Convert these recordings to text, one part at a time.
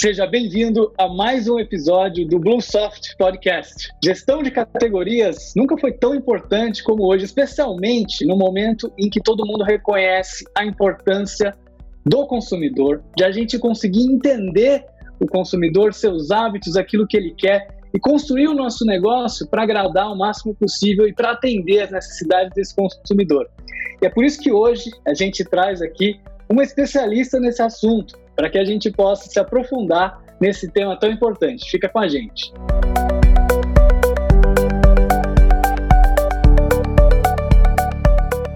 Seja bem-vindo a mais um episódio do Bluesoft Podcast. Gestão de categorias nunca foi tão importante como hoje, especialmente no momento em que todo mundo reconhece a importância do consumidor, de a gente conseguir entender o consumidor, seus hábitos, aquilo que ele quer e construir o nosso negócio para agradar o máximo possível e para atender as necessidades desse consumidor. E é por isso que hoje a gente traz aqui uma especialista nesse assunto, para que a gente possa se aprofundar nesse tema tão importante. Fica com a gente.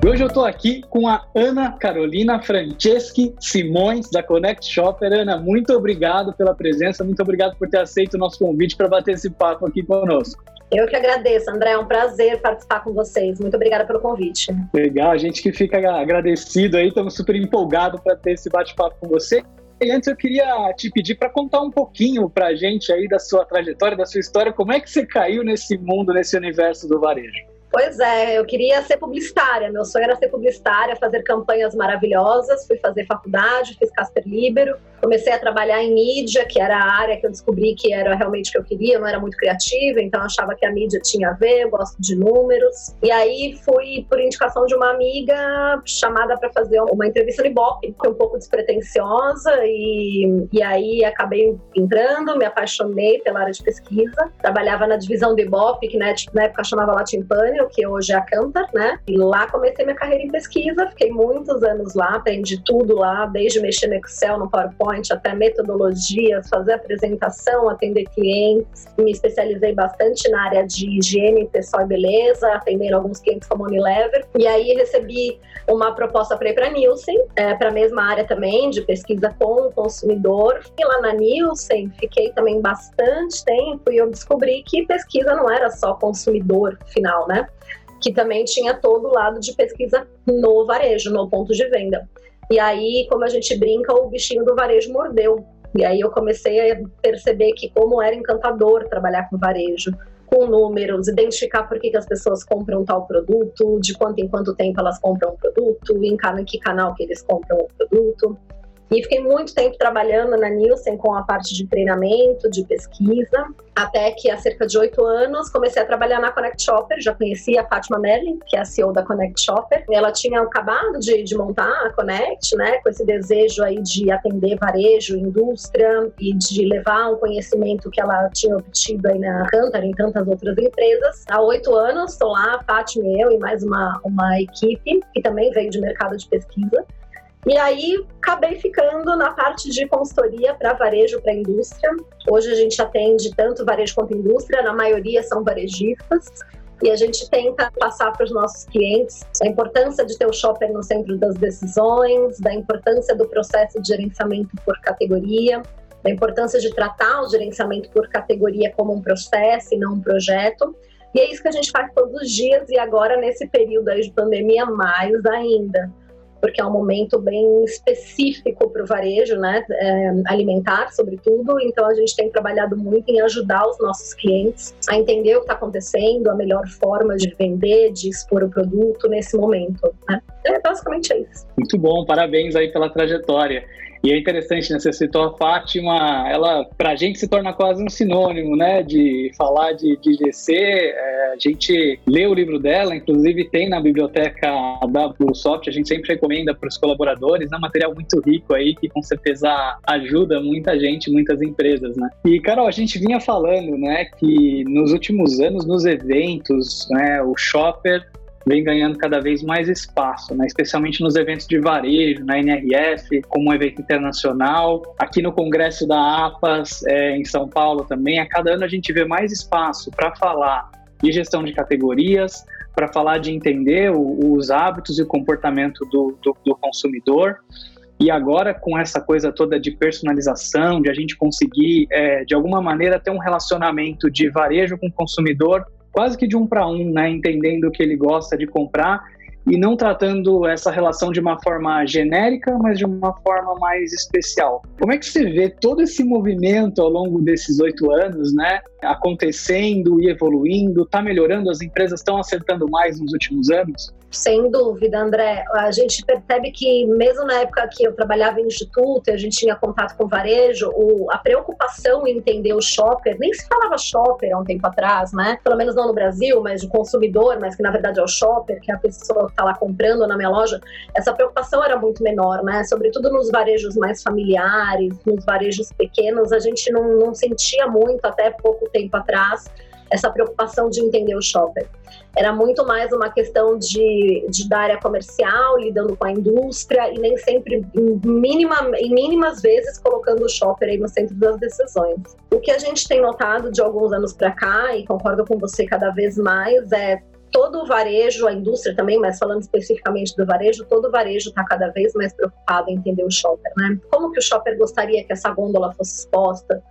E hoje eu estou aqui com a Ana Carolina Franceschi Simões, da Connect Shopper. Ana, muito obrigado pela presença, muito obrigado por ter aceito o nosso convite para bater esse papo aqui conosco. Eu que agradeço, André. É um prazer participar com vocês. Muito obrigada pelo convite. Legal, a gente que fica agradecido aí, estamos super empolgados para ter esse bate-papo com você. E antes eu queria te pedir para contar um pouquinho para a gente aí da sua trajetória, da sua história, como é que você caiu nesse mundo, nesse universo do varejo? Pois é, eu queria ser publicitária. Meu sonho era ser publicitária, fazer campanhas maravilhosas. Fui fazer faculdade, fiz Casper Libero. Comecei a trabalhar em mídia, que era a área que eu descobri que era realmente o que eu queria. Eu não era muito criativa, então achava que a mídia tinha a ver. Gosto de números. E aí fui, por indicação de uma amiga, chamada para fazer uma entrevista no Ibope. Foi um pouco despretensiosa e, e aí acabei entrando, me apaixonei pela área de pesquisa. Trabalhava na divisão do Ibope, que na época chamava Latin Pânico que hoje é a Cantar, né? E lá comecei minha carreira em pesquisa, fiquei muitos anos lá, aprendi tudo lá, desde mexer no Excel, no PowerPoint, até metodologias, fazer apresentação, atender clientes. Me especializei bastante na área de higiene, pessoal e beleza, atendendo alguns clientes como Unilever. E aí recebi uma proposta para ir para Nielsen, é, para a mesma área também, de pesquisa com o consumidor. E lá na Nielsen fiquei também bastante tempo e eu descobri que pesquisa não era só consumidor final, né? Que também tinha todo o lado de pesquisa no varejo, no ponto de venda. E aí, como a gente brinca, o bichinho do varejo mordeu. E aí eu comecei a perceber que como era encantador trabalhar com varejo, com números, identificar por que, que as pessoas compram tal produto, de quanto em quanto tempo elas compram o produto, em que canal que eles compram o produto. E fiquei muito tempo trabalhando na Nielsen com a parte de treinamento, de pesquisa, até que há cerca de oito anos comecei a trabalhar na Connect Shopper. Já conhecia a Fátima Merlin, que é a CEO da Connect Shopper. Ela tinha acabado de, de montar a Connect, né, com esse desejo aí de atender varejo, indústria e de levar um conhecimento que ela tinha obtido aí na Cantar e em tantas outras empresas. Há oito anos estou lá, a Fátima e eu e mais uma, uma equipe que também veio de mercado de pesquisa. E aí acabei ficando na parte de consultoria para varejo, para indústria. Hoje a gente atende tanto varejo quanto indústria, na maioria são varejistas. E a gente tenta passar para os nossos clientes a importância de ter o shopper no centro das decisões, da importância do processo de gerenciamento por categoria, da importância de tratar o gerenciamento por categoria como um processo e não um projeto. E é isso que a gente faz todos os dias e agora nesse período aí de pandemia mais ainda porque é um momento bem específico para o varejo, né, é, alimentar, sobretudo. Então, a gente tem trabalhado muito em ajudar os nossos clientes a entender o que está acontecendo, a melhor forma de vender, de expor o produto nesse momento. Né? É basicamente é isso. Muito bom, parabéns aí pela trajetória. E é interessante, né? Você citou a Fátima, ela, para a gente, se torna quase um sinônimo, né? De falar de, de GC. É, a gente lê o livro dela, inclusive tem na biblioteca da Bluesoft, a gente sempre recomenda para os colaboradores, é um material muito rico aí, que com certeza ajuda muita gente, muitas empresas, né? E, Carol, a gente vinha falando, né, que nos últimos anos, nos eventos, né, o shopper vem ganhando cada vez mais espaço, né? especialmente nos eventos de varejo, na NRF, como um evento internacional, aqui no Congresso da APAS, é, em São Paulo também. A cada ano a gente vê mais espaço para falar de gestão de categorias, para falar de entender o, os hábitos e o comportamento do, do, do consumidor. E agora, com essa coisa toda de personalização, de a gente conseguir, é, de alguma maneira, ter um relacionamento de varejo com o consumidor quase que de um para um, né, entendendo o que ele gosta de comprar e não tratando essa relação de uma forma genérica, mas de uma forma mais especial. Como é que você vê todo esse movimento ao longo desses oito anos, né? acontecendo e evoluindo? Está melhorando? As empresas estão acertando mais nos últimos anos? Sem dúvida, André. A gente percebe que, mesmo na época que eu trabalhava em instituto e a gente tinha contato com varejo, o, a preocupação em entender o shopper, nem se falava shopper há um tempo atrás, né? Pelo menos não no Brasil, mas de consumidor, mas que na verdade é o shopper, que é a pessoa que está lá comprando na minha loja. Essa preocupação era muito menor, né? Sobretudo nos varejos mais familiares, nos varejos pequenos, a gente não, não sentia muito até pouco tempo atrás essa preocupação de entender o shopper. Era muito mais uma questão de, de da área comercial, lidando com a indústria e nem sempre, em, mínima, em mínimas vezes, colocando o shopper aí no centro das decisões. O que a gente tem notado de alguns anos para cá, e concordo com você cada vez mais, é todo o varejo, a indústria também, mas falando especificamente do varejo, todo o varejo está cada vez mais preocupado em entender o shopper, né? Como que o shopper gostaria que essa gôndola fosse exposta?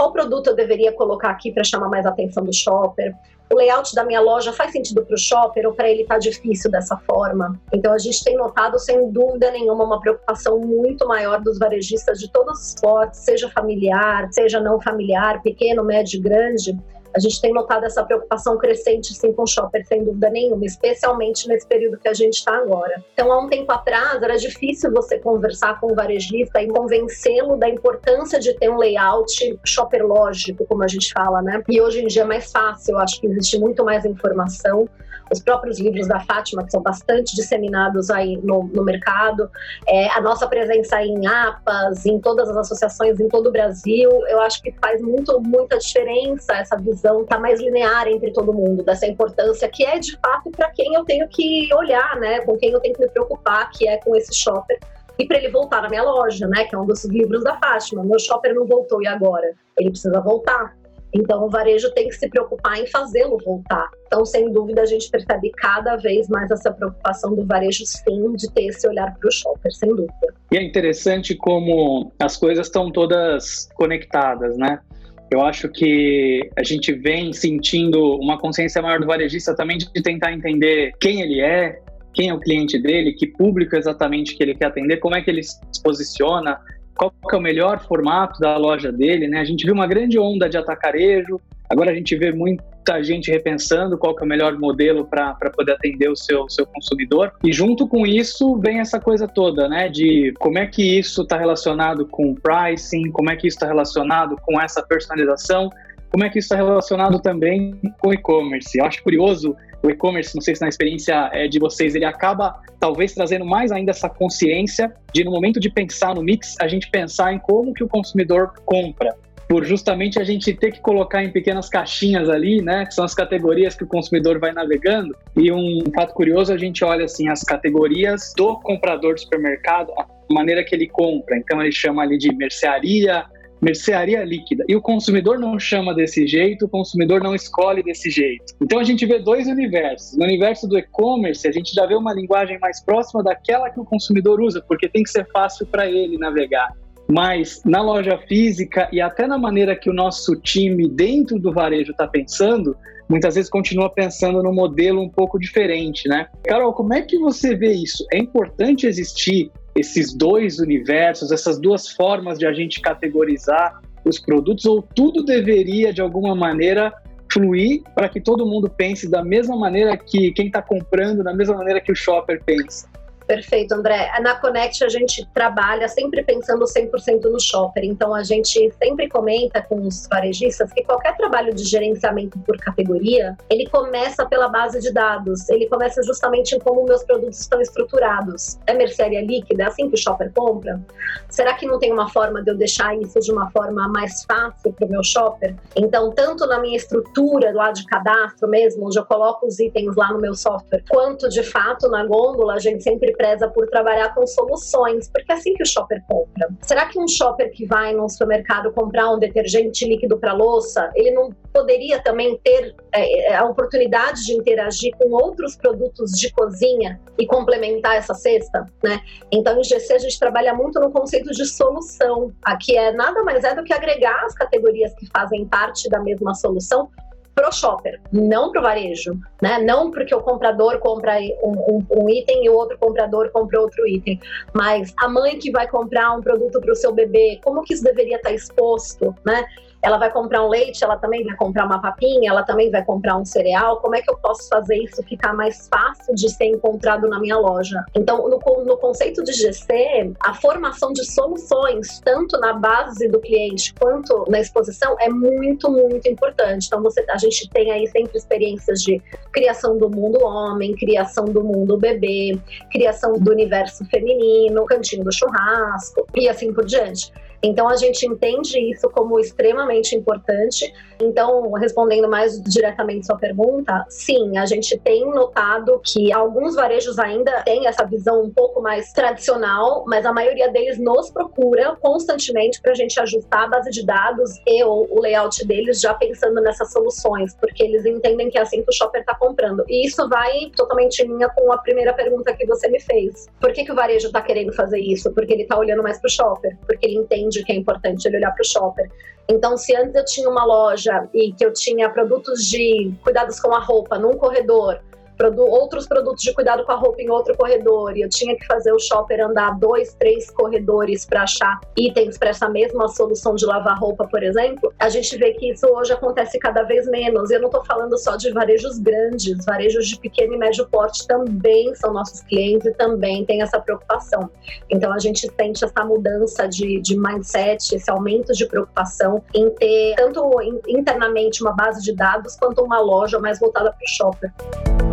Qual produto eu deveria colocar aqui para chamar mais a atenção do shopper? O layout da minha loja faz sentido para o shopper ou para ele está difícil dessa forma? Então a gente tem notado, sem dúvida nenhuma, uma preocupação muito maior dos varejistas de todos os portes, seja familiar, seja não familiar, pequeno, médio, grande, a gente tem notado essa preocupação crescente sim com o shopper, sem dúvida nenhuma, especialmente nesse período que a gente está agora. Então, há um tempo atrás, era difícil você conversar com o varejista e convencê-lo da importância de ter um layout shopper lógico, como a gente fala, né? E hoje em dia é mais fácil, eu acho que existe muito mais informação os próprios livros da Fátima, que são bastante disseminados aí no, no mercado, é, a nossa presença em APAS, em todas as associações em todo o Brasil, eu acho que faz muito, muita diferença essa visão tá mais linear entre todo mundo, dessa importância que é de fato para quem eu tenho que olhar, né, com quem eu tenho que me preocupar, que é com esse shopper e para ele voltar na minha loja, né, que é um dos livros da Fátima. Meu shopper não voltou e agora? Ele precisa voltar. Então, o varejo tem que se preocupar em fazê-lo voltar. Então, sem dúvida, a gente percebe cada vez mais essa preocupação do varejo, sim, de ter esse olhar para o shopper, sem dúvida. E é interessante como as coisas estão todas conectadas, né? Eu acho que a gente vem sentindo uma consciência maior do varejista também de tentar entender quem ele é, quem é o cliente dele, que público exatamente que ele quer atender, como é que ele se posiciona, qual é o melhor formato da loja dele, né? A gente viu uma grande onda de atacarejo, agora a gente vê muita gente repensando qual é o melhor modelo para poder atender o seu, seu consumidor. E junto com isso vem essa coisa toda, né? De como é que isso está relacionado com pricing, como é que isso está relacionado com essa personalização, como é que isso está relacionado também com e-commerce. Eu acho curioso o e-commerce, não sei se na experiência é, de vocês, ele acaba talvez trazendo mais ainda essa consciência de no momento de pensar no mix, a gente pensar em como que o consumidor compra. Por justamente a gente ter que colocar em pequenas caixinhas ali, né, que são as categorias que o consumidor vai navegando. E um fato curioso, a gente olha assim as categorias do comprador do supermercado, a maneira que ele compra. Então ele chama ali de mercearia, mercearia líquida. E o consumidor não chama desse jeito, o consumidor não escolhe desse jeito. Então a gente vê dois universos. No universo do e-commerce, a gente já vê uma linguagem mais próxima daquela que o consumidor usa, porque tem que ser fácil para ele navegar. Mas na loja física e até na maneira que o nosso time dentro do varejo está pensando, muitas vezes continua pensando no modelo um pouco diferente, né? Carol, como é que você vê isso? É importante existir esses dois universos, essas duas formas de a gente categorizar os produtos, ou tudo deveria, de alguma maneira, fluir para que todo mundo pense da mesma maneira que quem está comprando, da mesma maneira que o shopper pensa? Perfeito, André. Na Connect a gente trabalha sempre pensando 100% no shopper, então a gente sempre comenta com os varejistas que qualquer trabalho de gerenciamento por categoria, ele começa pela base de dados, ele começa justamente em como meus produtos estão estruturados. É mercearia líquida? É assim que o shopper compra? Será que não tem uma forma de eu deixar isso de uma forma mais fácil para o meu shopper? Então, tanto na minha estrutura lá de cadastro mesmo, onde eu coloco os itens lá no meu software, quanto de fato na gôndola, a gente sempre preza por trabalhar com soluções, porque é assim que o shopper compra. Será que um shopper que vai num supermercado comprar um detergente líquido para louça, ele não poderia também ter é, é, a oportunidade de interagir com outros produtos de cozinha e complementar essa cesta, né? Então, em GC a gente trabalha muito no conceito de solução. Aqui é nada mais é do que agregar as categorias que fazem parte da mesma solução pro shopper, não pro varejo, né? Não porque o comprador compra um, um, um, item e o outro comprador compra outro item, mas a mãe que vai comprar um produto para o seu bebê, como que isso deveria estar exposto, né? Ela vai comprar um leite, ela também vai comprar uma papinha, ela também vai comprar um cereal. Como é que eu posso fazer isso ficar mais fácil de ser encontrado na minha loja? Então, no, no conceito de GC, a formação de soluções, tanto na base do cliente quanto na exposição, é muito, muito importante. Então, você, a gente tem aí sempre experiências de criação do mundo homem, criação do mundo bebê, criação do universo feminino, cantinho do churrasco e assim por diante. Então a gente entende isso como extremamente importante. Então, respondendo mais diretamente sua pergunta, sim, a gente tem notado que alguns varejos ainda têm essa visão um pouco mais tradicional, mas a maioria deles nos procura constantemente para a gente ajustar a base de dados e o, o layout deles já pensando nessas soluções, porque eles entendem que é assim que o shopper está comprando. E isso vai totalmente em linha com a primeira pergunta que você me fez. Por que, que o varejo está querendo fazer isso? Porque ele está olhando mais para o shopper, porque ele entende que é importante ele olhar para o shopper. Então, se antes eu tinha uma loja e que eu tinha produtos de cuidados com a roupa num corredor, produ outros produtos de cuidado com a roupa em outro corredor e eu tinha que fazer o shopper andar dois, três corredores para achar itens para essa mesma solução de lavar roupa, por exemplo, a gente vê que isso hoje acontece cada vez menos. Eu não estou falando só de varejos grandes, varejos de pequeno e médio porte também são nossos clientes e também tem essa preocupação. Então a gente sente essa mudança de, de mindset, esse aumento de preocupação em ter tanto internamente uma base de dados quanto uma loja mais voltada para o shopper.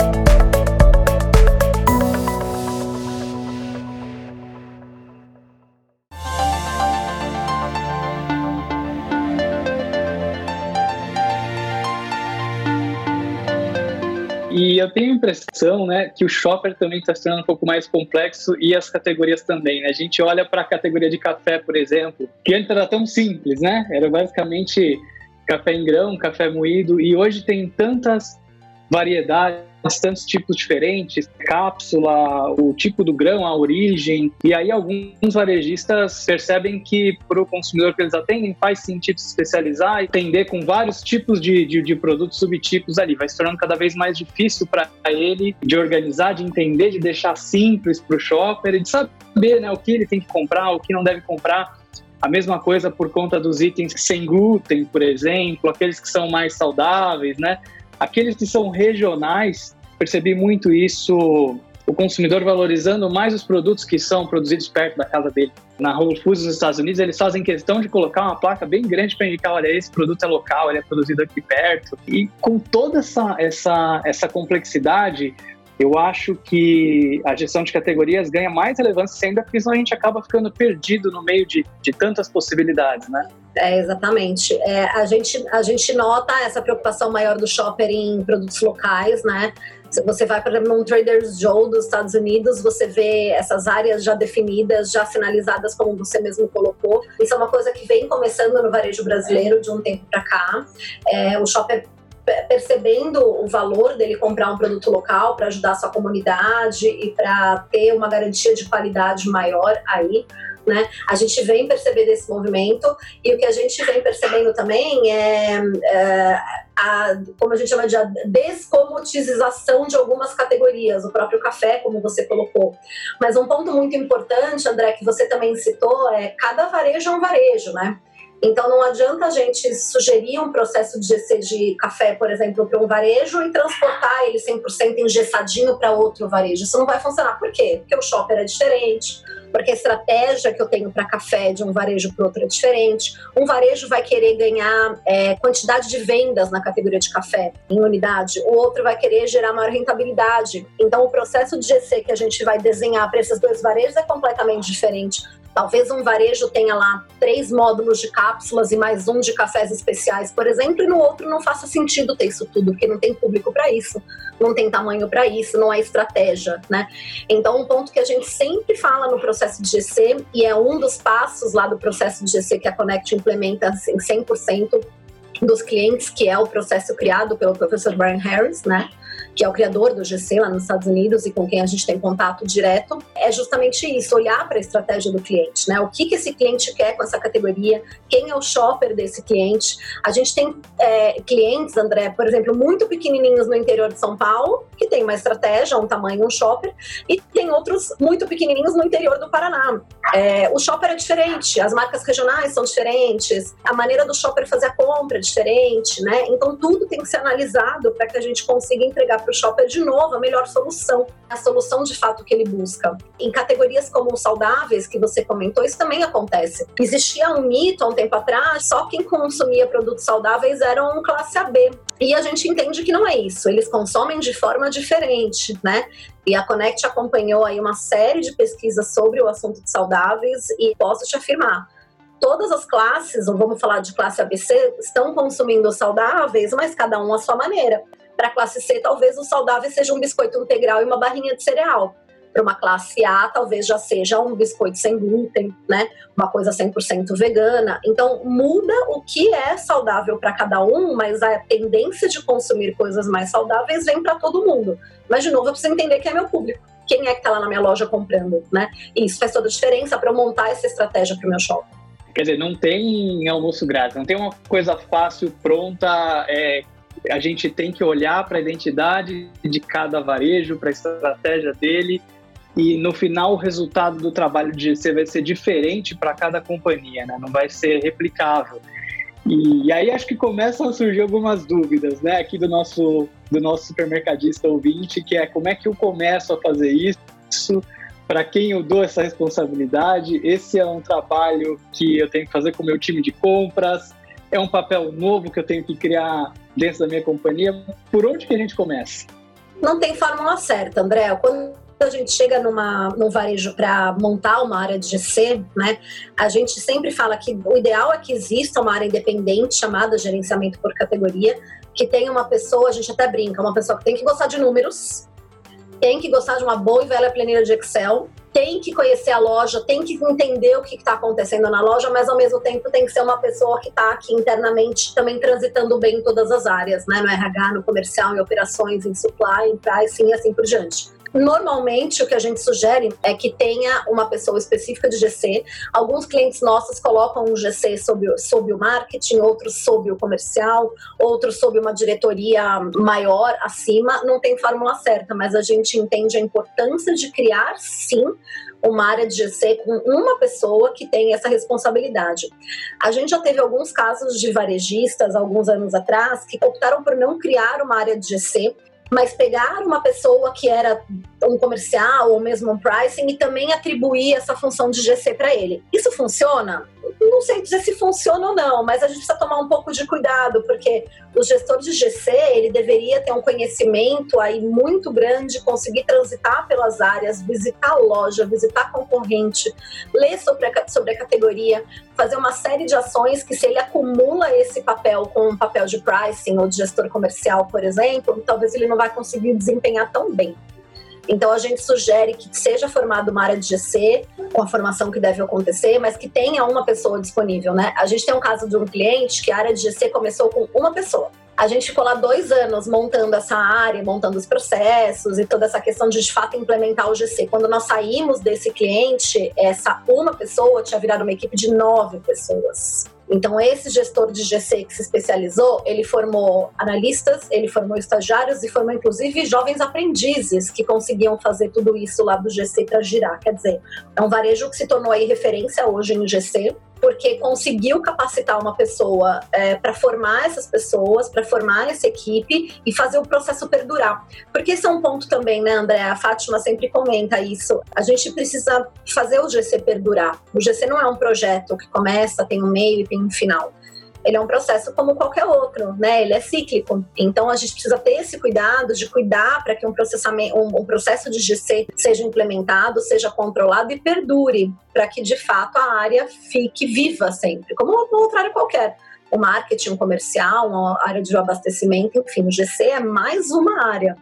E eu tenho a impressão né, que o shopper também está se tornando um pouco mais complexo e as categorias também. Né? A gente olha para a categoria de café, por exemplo, que antes era tão simples, né? Era basicamente café em grão, café moído, e hoje tem tantas variedades tantos tipos diferentes, cápsula, o tipo do grão, a origem. E aí alguns varejistas percebem que para o consumidor que eles atendem faz sentido se especializar e atender com vários tipos de, de, de produtos, subtipos ali. Vai se tornando cada vez mais difícil para ele de organizar, de entender, de deixar simples para o shopper de saber né, o que ele tem que comprar, o que não deve comprar. A mesma coisa por conta dos itens sem glúten, por exemplo, aqueles que são mais saudáveis, né? Aqueles que são regionais percebi muito isso, o consumidor valorizando mais os produtos que são produzidos perto da casa dele. Na Whole Foods nos Estados Unidos, eles fazem questão de colocar uma placa bem grande para indicar, olha, esse produto é local, ele é produzido aqui perto. E com toda essa, essa, essa complexidade, eu acho que a gestão de categorias ganha mais relevância ainda, porque senão a gente acaba ficando perdido no meio de, de tantas possibilidades, né? É, exatamente. É, a, gente, a gente nota essa preocupação maior do shopper em produtos locais, né? Se você vai, por exemplo, num Trader's Joe dos Estados Unidos, você vê essas áreas já definidas, já finalizadas, como você mesmo colocou. Isso é uma coisa que vem começando no varejo brasileiro de um tempo para cá. É, o shopper percebendo o valor dele comprar um produto local para ajudar sua comunidade e para ter uma garantia de qualidade maior aí. Né? A gente vem perceber desse movimento e o que a gente vem percebendo também é, é a, como a gente chama de a descomotização de algumas categorias, o próprio café, como você colocou. Mas um ponto muito importante, André, que você também citou, é cada varejo é um varejo, né? Então não adianta a gente sugerir um processo de GC de café, por exemplo, para um varejo e transportar ele 100% engessadinho para outro varejo. Isso não vai funcionar. Por quê? Porque o shopper é diferente, porque a estratégia que eu tenho para café de um varejo para outro é diferente. Um varejo vai querer ganhar é, quantidade de vendas na categoria de café em unidade, o outro vai querer gerar maior rentabilidade. Então o processo de GC que a gente vai desenhar para esses dois varejos é completamente diferente. Talvez um varejo tenha lá três módulos de cápsulas e mais um de cafés especiais, por exemplo, e no outro não faça sentido ter isso tudo, porque não tem público para isso, não tem tamanho para isso, não há estratégia, né? Então, um ponto que a gente sempre fala no processo de GC, e é um dos passos lá do processo de GC que a Connect implementa assim, 100% dos clientes, que é o processo criado pelo professor Brian Harris, né? Que é o criador do GC lá nos Estados Unidos e com quem a gente tem contato direto, é justamente isso, olhar para a estratégia do cliente, né? O que, que esse cliente quer com essa categoria, quem é o shopper desse cliente. A gente tem é, clientes, André, por exemplo, muito pequenininhos no interior de São Paulo, que tem uma estratégia, um tamanho, um shopper, e tem outros muito pequenininhos no interior do Paraná. É, o shopper é diferente, as marcas regionais são diferentes, a maneira do shopper fazer a compra é diferente, né? Então tudo tem que ser analisado para que a gente consiga entregar para o shopper de novo a melhor solução, a solução de fato que ele busca. Em categorias como saudáveis, que você comentou, isso também acontece. Existia um mito há um tempo atrás, só quem consumia produtos saudáveis eram classe AB. E a gente entende que não é isso. Eles consomem de forma diferente, né? E a Connect acompanhou aí uma série de pesquisas sobre o assunto de saudáveis e posso te afirmar, todas as classes, ou vamos falar de classe ABC, estão consumindo saudáveis, mas cada um à sua maneira. Para a classe C, talvez o saudável seja um biscoito integral e uma barrinha de cereal. Para uma classe A, talvez já seja um biscoito sem glúten, né? Uma coisa 100% vegana. Então, muda o que é saudável para cada um, mas a tendência de consumir coisas mais saudáveis vem para todo mundo. Mas, de novo, eu preciso entender quem é meu público. Quem é que está lá na minha loja comprando, né? E isso faz toda a diferença para eu montar essa estratégia para o meu shopping. Quer dizer, não tem almoço grátis, não tem uma coisa fácil, pronta. É, a gente tem que olhar para a identidade de cada varejo, para a estratégia dele, e no final o resultado do trabalho de GC vai ser diferente para cada companhia, né? não vai ser replicável. E, e, aí acho que começam a surgir algumas dúvidas, né, aqui do nosso do nosso supermercadista ouvinte, que é como é que eu começo a fazer isso? para quem eu dou essa responsabilidade. Esse é um trabalho que eu tenho que fazer com o meu time de compras, é um papel novo que eu tenho que criar dentro da minha companhia. Por onde que a gente começa? Não tem fórmula certa, André. Quando a gente chega numa, num varejo para montar uma área de GC, né, a gente sempre fala que o ideal é que exista uma área independente chamada gerenciamento por categoria, que tenha uma pessoa, a gente até brinca, uma pessoa que tem que gostar de números, tem que gostar de uma boa e velha planilha de Excel, tem que conhecer a loja, tem que entender o que está acontecendo na loja, mas ao mesmo tempo tem que ser uma pessoa que está aqui internamente também transitando bem em todas as áreas, né? No RH, no comercial, em operações, em supply, em pricing e assim por diante. Normalmente, o que a gente sugere é que tenha uma pessoa específica de GC. Alguns clientes nossos colocam um GC sob, sob o marketing, outros sob o comercial, outros sob uma diretoria maior acima. Não tem fórmula certa, mas a gente entende a importância de criar, sim, uma área de GC com uma pessoa que tem essa responsabilidade. A gente já teve alguns casos de varejistas, alguns anos atrás, que optaram por não criar uma área de GC mas pegar uma pessoa que era um comercial ou mesmo um pricing e também atribuir essa função de GC para ele. Isso funciona? Não sei dizer se funciona ou não, mas a gente precisa tomar um pouco de cuidado, porque o gestor de GC, ele deveria ter um conhecimento aí muito grande, conseguir transitar pelas áreas, visitar a loja, visitar a concorrente, ler sobre a, sobre a categoria, fazer uma série de ações que se ele acumula esse papel com um papel de pricing ou de gestor comercial, por exemplo, talvez ele não vai conseguir desempenhar tão bem. Então a gente sugere que seja formado uma área de GC, com a formação que deve acontecer, mas que tenha uma pessoa disponível, né? A gente tem um caso de um cliente que a área de GC começou com uma pessoa. A gente ficou lá dois anos montando essa área, montando os processos e toda essa questão de de fato implementar o GC. Quando nós saímos desse cliente, essa uma pessoa tinha virado uma equipe de nove pessoas. Então, esse gestor de GC que se especializou, ele formou analistas, ele formou estagiários e formou inclusive jovens aprendizes que conseguiam fazer tudo isso lá do GC para girar. Quer dizer, é um varejo que se tornou aí referência hoje em GC porque conseguiu capacitar uma pessoa é, para formar essas pessoas, para formar essa equipe e fazer o processo perdurar. Porque esse é um ponto também, né, André? A Fátima sempre comenta isso. A gente precisa fazer o GC perdurar. O GC não é um projeto que começa, tem um meio e tem um final ele é um processo como qualquer outro, né? Ele é cíclico. Então a gente precisa ter esse cuidado de cuidar para que um processamento, um, um, processo de GC seja implementado, seja controlado e perdure, para que de fato a área fique viva sempre, como uma outra área qualquer. O marketing, o comercial, a área de abastecimento, enfim, o GC é mais uma área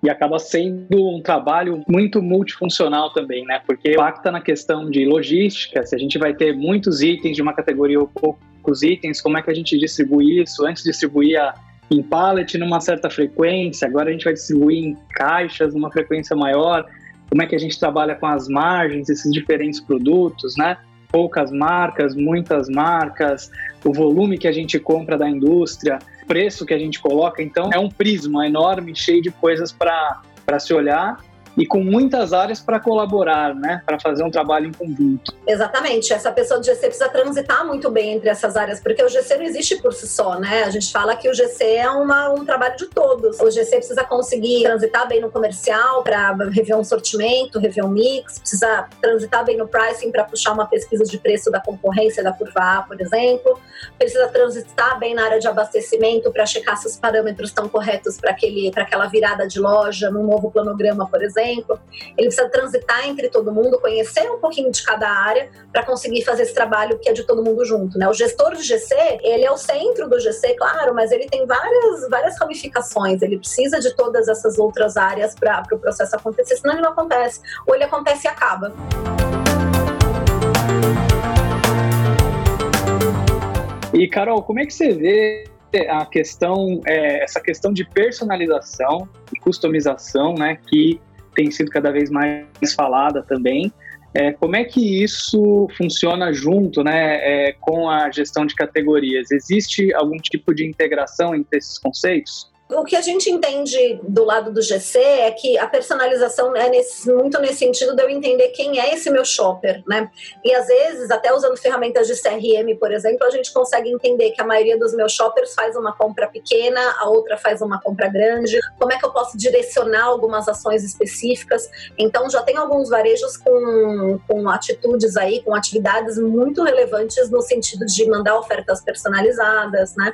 e acaba sendo um trabalho muito multifuncional também, né? Porque impacta na questão de logística, se a gente vai ter muitos itens de uma categoria ou poucos itens, como é que a gente distribui isso? Antes de distribuir a, em pallet numa certa frequência, agora a gente vai distribuir em caixas numa frequência maior, como é que a gente trabalha com as margens, esses diferentes produtos, né? Poucas marcas, muitas marcas, o volume que a gente compra da indústria, preço que a gente coloca, então é um prisma enorme, cheio de coisas para se olhar e com muitas áreas para colaborar, né, para fazer um trabalho em conjunto. Exatamente. Essa pessoa do GC precisa transitar muito bem entre essas áreas, porque o GC não existe por si só, né? A gente fala que o GC é uma, um trabalho de todos. O GC precisa conseguir transitar bem no comercial para rever um sortimento, rever um mix, precisa transitar bem no pricing para puxar uma pesquisa de preço da concorrência da curva A, por exemplo. Precisa transitar bem na área de abastecimento para checar se os parâmetros estão corretos para aquela virada de loja num novo planograma, por exemplo Ele precisa transitar entre todo mundo, conhecer um pouquinho de cada área para conseguir fazer esse trabalho que é de todo mundo junto. Né? O gestor de GC, ele é o centro do GC, claro, mas ele tem várias, várias ramificações. Ele precisa de todas essas outras áreas para o pro processo acontecer, senão ele não acontece. Ou ele acontece e acaba. E Carol, como é que você vê a questão, é, essa questão de personalização e customização, né, que tem sido cada vez mais falada também. É, como é que isso funciona junto né, é, com a gestão de categorias? Existe algum tipo de integração entre esses conceitos? O que a gente entende do lado do GC é que a personalização é nesse, muito nesse sentido de eu entender quem é esse meu shopper, né? E às vezes, até usando ferramentas de CRM, por exemplo, a gente consegue entender que a maioria dos meus shoppers faz uma compra pequena, a outra faz uma compra grande. Como é que eu posso direcionar algumas ações específicas? Então, já tem alguns varejos com, com atitudes aí, com atividades muito relevantes no sentido de mandar ofertas personalizadas, né?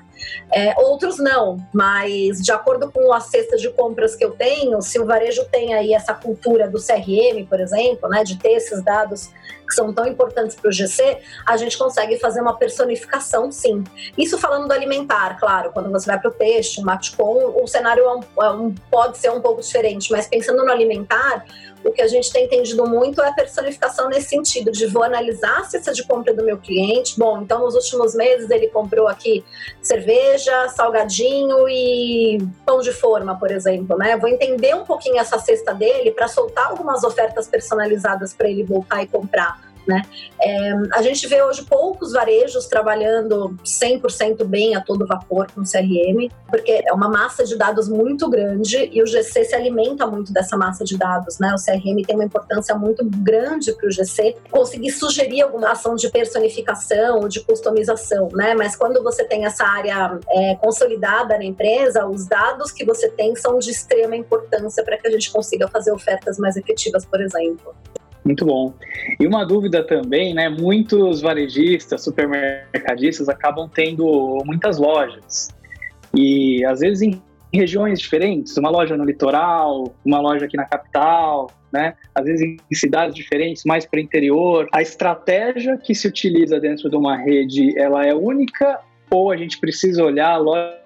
É, outros não, mas de acordo com a cesta de compras que eu tenho, se o varejo tem aí essa cultura do CRM, por exemplo, né, de ter esses dados que são tão importantes para o GC, a gente consegue fazer uma personificação, sim. Isso falando do alimentar, claro, quando você vai para o peixe, o Matcom, o cenário é um, é um, pode ser um pouco diferente, mas pensando no alimentar, o que a gente tem entendido muito é a personificação nesse sentido, de vou analisar a cesta de compra do meu cliente. Bom, então nos últimos meses ele comprou aqui cerveja, salgadinho e pão de forma, por exemplo, né? Vou entender um pouquinho essa cesta dele para soltar algumas ofertas personalizadas para ele voltar e comprar. Né? É, a gente vê hoje poucos varejos trabalhando 100% bem a todo vapor com CRM, porque é uma massa de dados muito grande e o GC se alimenta muito dessa massa de dados. Né? O CRM tem uma importância muito grande para o GC conseguir sugerir alguma ação de personificação ou de customização, né? mas quando você tem essa área é, consolidada na empresa, os dados que você tem são de extrema importância para que a gente consiga fazer ofertas mais efetivas, por exemplo. Muito bom. E uma dúvida também, né? Muitos varejistas, supermercadistas acabam tendo muitas lojas. E às vezes em regiões diferentes, uma loja no litoral, uma loja aqui na capital, né? Às vezes em cidades diferentes, mais para o interior. A estratégia que se utiliza dentro de uma rede, ela é única ou a gente precisa olhar a loja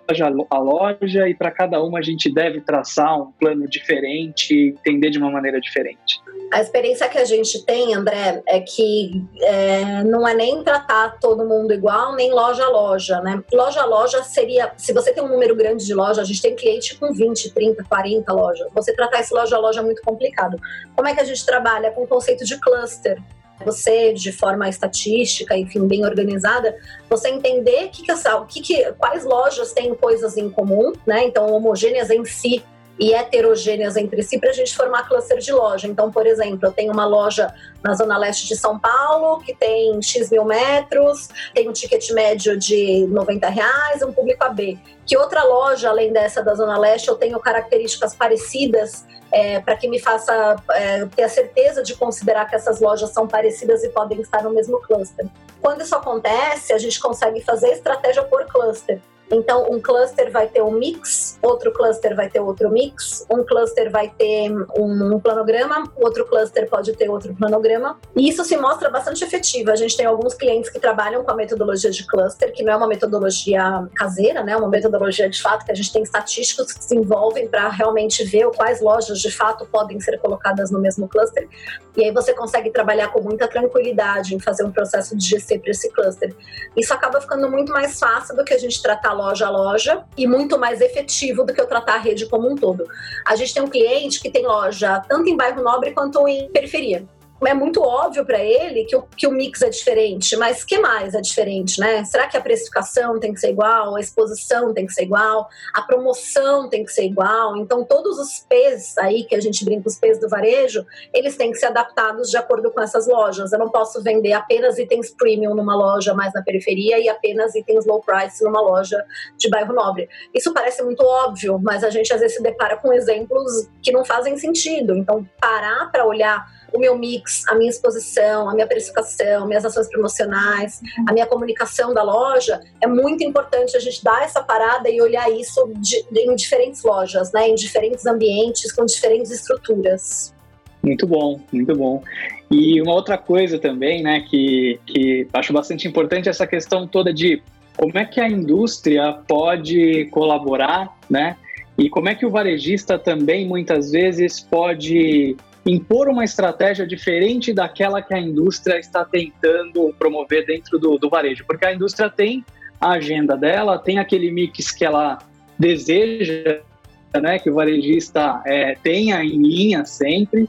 a loja e para cada uma a gente deve traçar um plano diferente, entender de uma maneira diferente? A experiência que a gente tem, André, é que é, não é nem tratar todo mundo igual, nem loja a loja, né? Loja a loja seria, se você tem um número grande de lojas, a gente tem cliente com 20, 30, 40 lojas. Você tratar esse loja a loja é muito complicado. Como é que a gente trabalha? Com o conceito de cluster você de forma estatística, enfim, bem organizada, você entender que que essa, que que, quais lojas têm coisas em comum, né? Então, homogêneas em si e heterogêneas entre si para a gente formar cluster de loja. Então, por exemplo, eu tenho uma loja na zona leste de São Paulo que tem X mil metros, tem um ticket médio de 90 reais, um público AB. Que outra loja, além dessa da zona leste, eu tenho características parecidas é, para que me faça é, ter a certeza de considerar que essas lojas são parecidas e podem estar no mesmo cluster. Quando isso acontece, a gente consegue fazer estratégia por cluster. Então, um cluster vai ter um mix, outro cluster vai ter outro mix, um cluster vai ter um, um planograma, outro cluster pode ter outro planograma. E isso se mostra bastante efetivo. A gente tem alguns clientes que trabalham com a metodologia de cluster, que não é uma metodologia caseira, né? É uma metodologia de fato que a gente tem estatísticos que se envolvem para realmente ver quais lojas de fato podem ser colocadas no mesmo cluster. E aí você consegue trabalhar com muita tranquilidade em fazer um processo de GC para esse cluster. Isso acaba ficando muito mais fácil do que a gente tratar loja a loja e muito mais efetivo do que eu tratar a rede como um todo. A gente tem um cliente que tem loja tanto em bairro nobre quanto em periferia é muito óbvio para ele que o, que o mix é diferente, mas que mais é diferente, né? Será que a precificação tem que ser igual, a exposição tem que ser igual, a promoção tem que ser igual? Então, todos os P's aí, que a gente brinca, os P's do varejo, eles têm que ser adaptados de acordo com essas lojas. Eu não posso vender apenas itens premium numa loja mais na periferia e apenas itens low price numa loja de bairro nobre. Isso parece muito óbvio, mas a gente às vezes se depara com exemplos que não fazem sentido. Então, parar para olhar o meu mix, a minha exposição, a minha precificação, minhas ações promocionais, a minha comunicação da loja, é muito importante a gente dar essa parada e olhar isso de, em diferentes lojas, né, em diferentes ambientes, com diferentes estruturas. Muito bom, muito bom. E uma outra coisa também, né, que, que acho bastante importante é essa questão toda de como é que a indústria pode colaborar, né? E como é que o varejista também muitas vezes pode impor uma estratégia diferente daquela que a indústria está tentando promover dentro do, do varejo, porque a indústria tem a agenda dela, tem aquele mix que ela deseja, né, que o varejista é, tenha em linha sempre.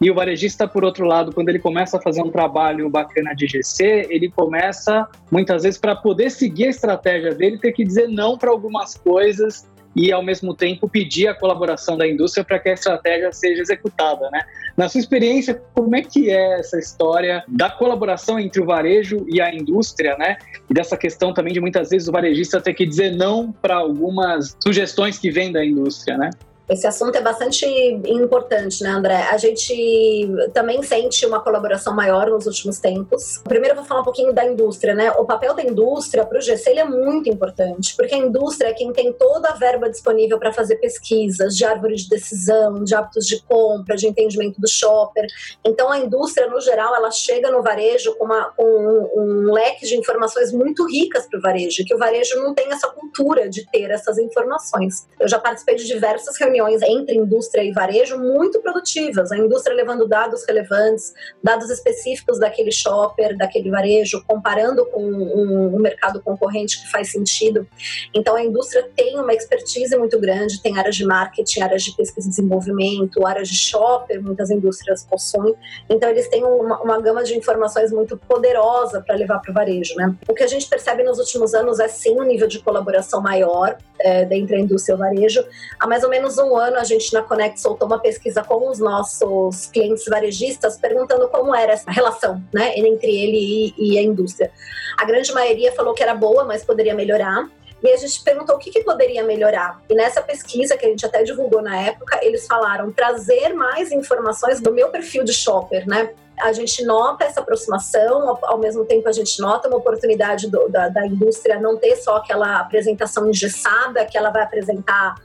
E o varejista, por outro lado, quando ele começa a fazer um trabalho bacana de GC, ele começa, muitas vezes, para poder seguir a estratégia dele, ter que dizer não para algumas coisas e, ao mesmo tempo, pedir a colaboração da indústria para que a estratégia seja executada. Né? Na sua experiência, como é que é essa história da colaboração entre o varejo e a indústria, né? E dessa questão também de muitas vezes o varejista ter que dizer não para algumas sugestões que vêm da indústria, né? Esse assunto é bastante importante, né, André? A gente também sente uma colaboração maior nos últimos tempos. Primeiro eu vou falar um pouquinho da indústria, né? O papel da indústria para o GC é muito importante, porque a indústria é quem tem toda a verba disponível para fazer pesquisas de árvore de decisão, de hábitos de compra, de entendimento do shopper. Então a indústria, no geral, ela chega no varejo com, uma, com um, um leque de informações muito ricas para o varejo, que o varejo não tem essa cultura de ter essas informações. Eu já participei de diversas reuniões reuniões entre indústria e varejo muito produtivas. A indústria levando dados relevantes, dados específicos daquele shopper, daquele varejo, comparando com um, um mercado concorrente que faz sentido. Então, a indústria tem uma expertise muito grande, tem áreas de marketing, áreas de pesquisa e desenvolvimento, áreas de shopper, muitas indústrias possuem. Então, eles têm uma, uma gama de informações muito poderosa para levar para o varejo. Né? O que a gente percebe nos últimos anos é sim um nível de colaboração maior é, entre a indústria e o varejo. Há mais ou menos um ano, a gente na Connect soltou uma pesquisa com os nossos clientes varejistas, perguntando como era essa relação né, entre ele e, e a indústria. A grande maioria falou que era boa, mas poderia melhorar. E a gente perguntou o que, que, poderia melhorar. E nessa pesquisa, que a gente até divulgou na época, eles falaram trazer mais informações do meu perfil de shopper, né? A gente nota essa aproximação, ao mesmo tempo a gente nota uma oportunidade do, da, da indústria não ter só aquela apresentação engessada que ela vai apresentar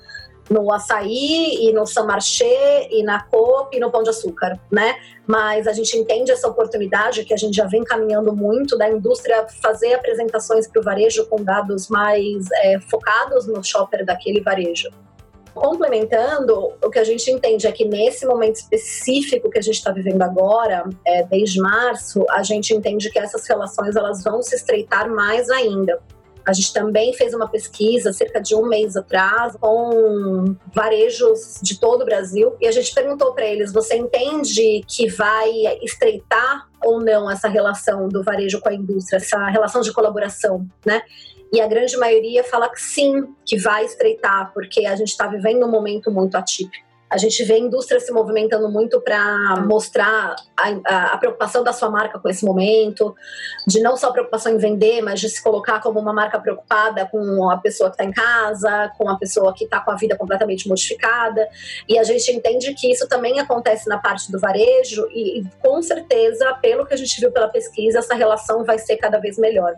no açaí e no Samarché e na Coop e no Pão de Açúcar, né? Mas a gente entende essa oportunidade que a gente já vem caminhando muito da indústria fazer apresentações para o varejo com dados mais é, focados no shopper daquele varejo. Complementando, o que a gente entende é que nesse momento específico que a gente está vivendo agora, é, desde março, a gente entende que essas relações elas vão se estreitar mais ainda. A gente também fez uma pesquisa cerca de um mês atrás com varejos de todo o Brasil e a gente perguntou para eles: você entende que vai estreitar ou não essa relação do varejo com a indústria, essa relação de colaboração, né? E a grande maioria fala que sim, que vai estreitar, porque a gente está vivendo um momento muito atípico. A gente vê a indústria se movimentando muito para mostrar a, a, preocupação da sua marca com esse momento, de não só preocupação em vender, mas de se colocar como uma marca preocupada com a pessoa que está em casa, com a pessoa que está com a vida completamente modificada. E a gente entende que isso também acontece na parte do varejo e, e com certeza, pelo que a gente viu pela pesquisa, essa relação vai ser cada vez melhor.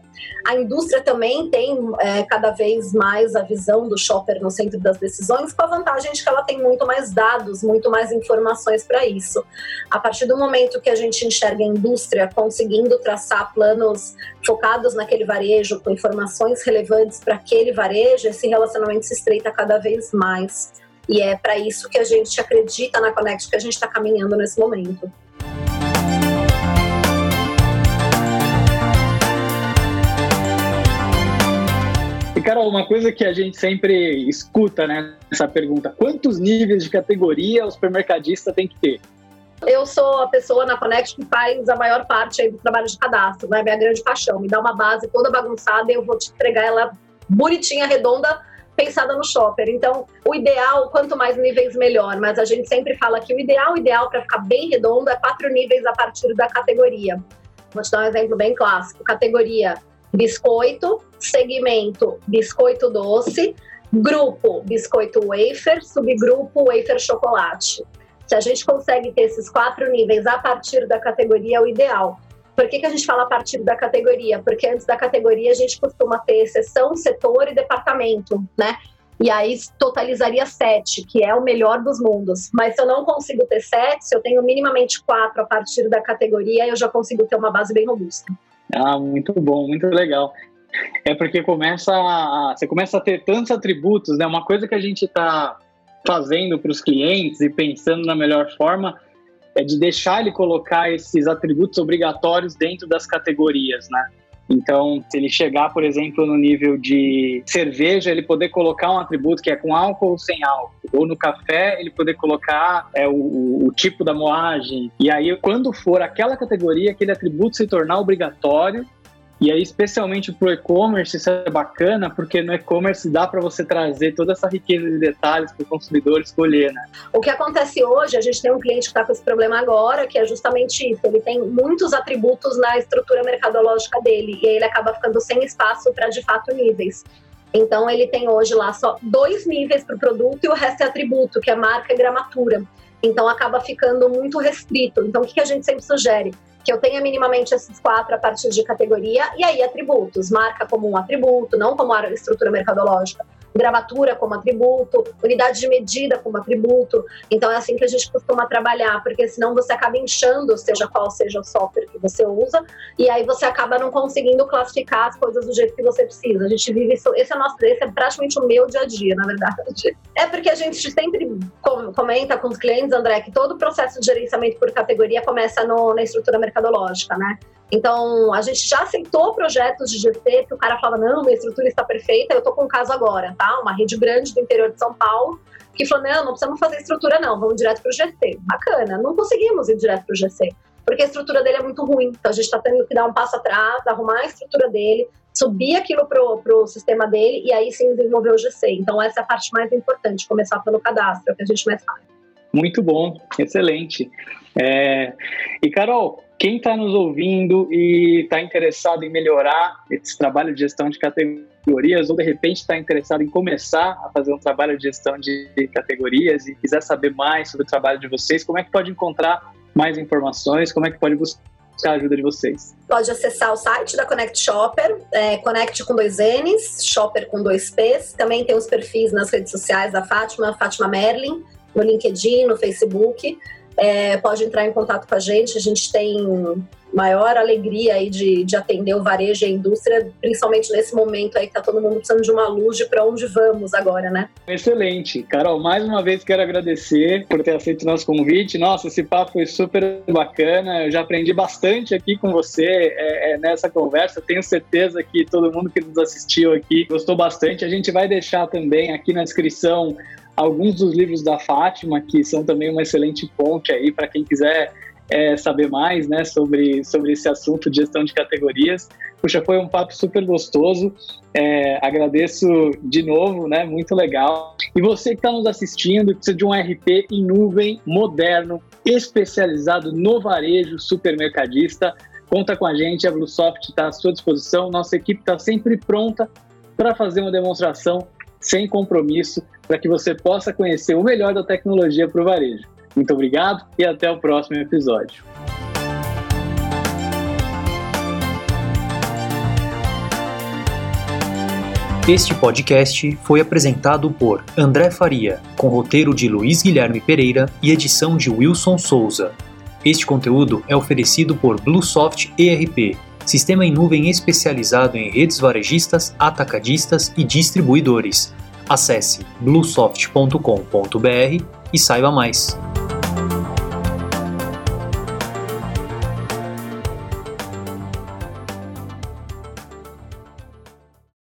A indústria também tem é, cada vez mais a visão do shopper no centro das decisões, com a vantagem de que ela tem muito mais dados, muito mais informações para isso. A partir do momento que a gente enxerga a indústria conseguindo traçar planos focados naquele varejo, com informações relevantes para aquele varejo, esse relacionamento se estreita cada vez mais. E é para isso que a gente acredita na Connect, que a gente está caminhando nesse momento. Carol, uma coisa que a gente sempre escuta, né, essa pergunta, quantos níveis de categoria o supermercadista tem que ter? Eu sou a pessoa na Connect que faz a maior parte do trabalho de cadastro, é né? minha grande paixão. Me dá uma base toda bagunçada e eu vou te entregar ela bonitinha, redonda, pensada no shopper. Então, o ideal, quanto mais níveis, melhor. Mas a gente sempre fala que o ideal, o ideal para ficar bem redondo é quatro níveis a partir da categoria. Vou te dar um exemplo bem clássico. Categoria biscoito, segmento biscoito doce, grupo biscoito wafer, subgrupo wafer chocolate. Se a gente consegue ter esses quatro níveis a partir da categoria, é o ideal. Por que, que a gente fala a partir da categoria? Porque antes da categoria a gente costuma ter exceção, setor e departamento, né? E aí totalizaria sete, que é o melhor dos mundos. Mas se eu não consigo ter sete, se eu tenho minimamente quatro a partir da categoria, eu já consigo ter uma base bem robusta. Ah, muito bom, muito legal. É porque começa a, você começa a ter tantos atributos, né? Uma coisa que a gente está fazendo para os clientes e pensando na melhor forma é de deixar ele colocar esses atributos obrigatórios dentro das categorias, né? Então, se ele chegar, por exemplo, no nível de cerveja, ele poder colocar um atributo que é com álcool ou sem álcool. Ou no café, ele poder colocar é, o, o tipo da moagem. E aí, quando for aquela categoria, aquele atributo se tornar obrigatório, e aí, especialmente para o e-commerce, isso é bacana, porque no e-commerce dá para você trazer toda essa riqueza de detalhes para o consumidor escolher, né? O que acontece hoje, a gente tem um cliente que está com esse problema agora, que é justamente isso. Ele tem muitos atributos na estrutura mercadológica dele, e aí ele acaba ficando sem espaço para, de fato, níveis. Então, ele tem hoje lá só dois níveis para o produto e o resto é atributo, que é marca e gramatura. Então, acaba ficando muito restrito. Então, o que a gente sempre sugere? Que eu tenha minimamente esses quatro a partir de categoria, e aí atributos, marca como um atributo, não como estrutura mercadológica gravatura como atributo, unidade de medida como atributo. Então é assim que a gente costuma trabalhar, porque senão você acaba inchando, seja qual seja o software que você usa, e aí você acaba não conseguindo classificar as coisas do jeito que você precisa. A gente vive isso, esse é nosso, esse é praticamente o meu dia a dia, na verdade. É porque a gente sempre comenta com os clientes, André, que todo o processo de gerenciamento por categoria começa no, na estrutura mercadológica, né? Então, a gente já aceitou projetos de GC que o cara falava, não, minha estrutura está perfeita, eu estou com um caso agora, tá? Uma rede grande do interior de São Paulo, que falou, não, não precisamos fazer estrutura não, vamos direto para o GC. Bacana, não conseguimos ir direto para o GC, porque a estrutura dele é muito ruim, então a gente está tendo que dar um passo atrás, arrumar a estrutura dele, subir aquilo pro, pro sistema dele e aí sim desenvolver o GC. Então essa é a parte mais importante, começar pelo cadastro, é o que a gente mais faz. Muito bom, excelente. É... E Carol, quem está nos ouvindo e está interessado em melhorar esse trabalho de gestão de categorias, ou de repente está interessado em começar a fazer um trabalho de gestão de categorias e quiser saber mais sobre o trabalho de vocês, como é que pode encontrar mais informações? Como é que pode buscar a ajuda de vocês? Pode acessar o site da Connect Shopper, é, Connect com dois N's, Shopper com dois P's. Também tem os perfis nas redes sociais da Fátima, Fátima Merlin, no LinkedIn, no Facebook é, pode entrar em contato com a gente. A gente tem maior alegria aí de, de atender o varejo e a indústria, principalmente nesse momento aí que tá todo mundo precisando de uma luz de para onde vamos agora, né? Excelente. Carol, mais uma vez quero agradecer por ter aceito o nosso convite. Nossa, esse papo foi super bacana. Eu já aprendi bastante aqui com você é, é, nessa conversa. Tenho certeza que todo mundo que nos assistiu aqui gostou bastante. A gente vai deixar também aqui na descrição alguns dos livros da Fátima, que são também uma excelente ponte aí para quem quiser é, saber mais né, sobre, sobre esse assunto de gestão de categorias. Puxa, foi um papo super gostoso. É, agradeço de novo, né? Muito legal. E você que está nos assistindo, precisa de um RP em nuvem, moderno, especializado no varejo supermercadista, conta com a gente. A Bluesoft está à sua disposição. Nossa equipe está sempre pronta para fazer uma demonstração sem compromisso para que você possa conhecer o melhor da tecnologia para o varejo. Muito obrigado e até o próximo episódio. Este podcast foi apresentado por André Faria, com roteiro de Luiz Guilherme Pereira e edição de Wilson Souza. Este conteúdo é oferecido por Bluesoft ERP, sistema em nuvem especializado em redes varejistas, atacadistas e distribuidores Acesse bluesoft.com.br e saiba mais.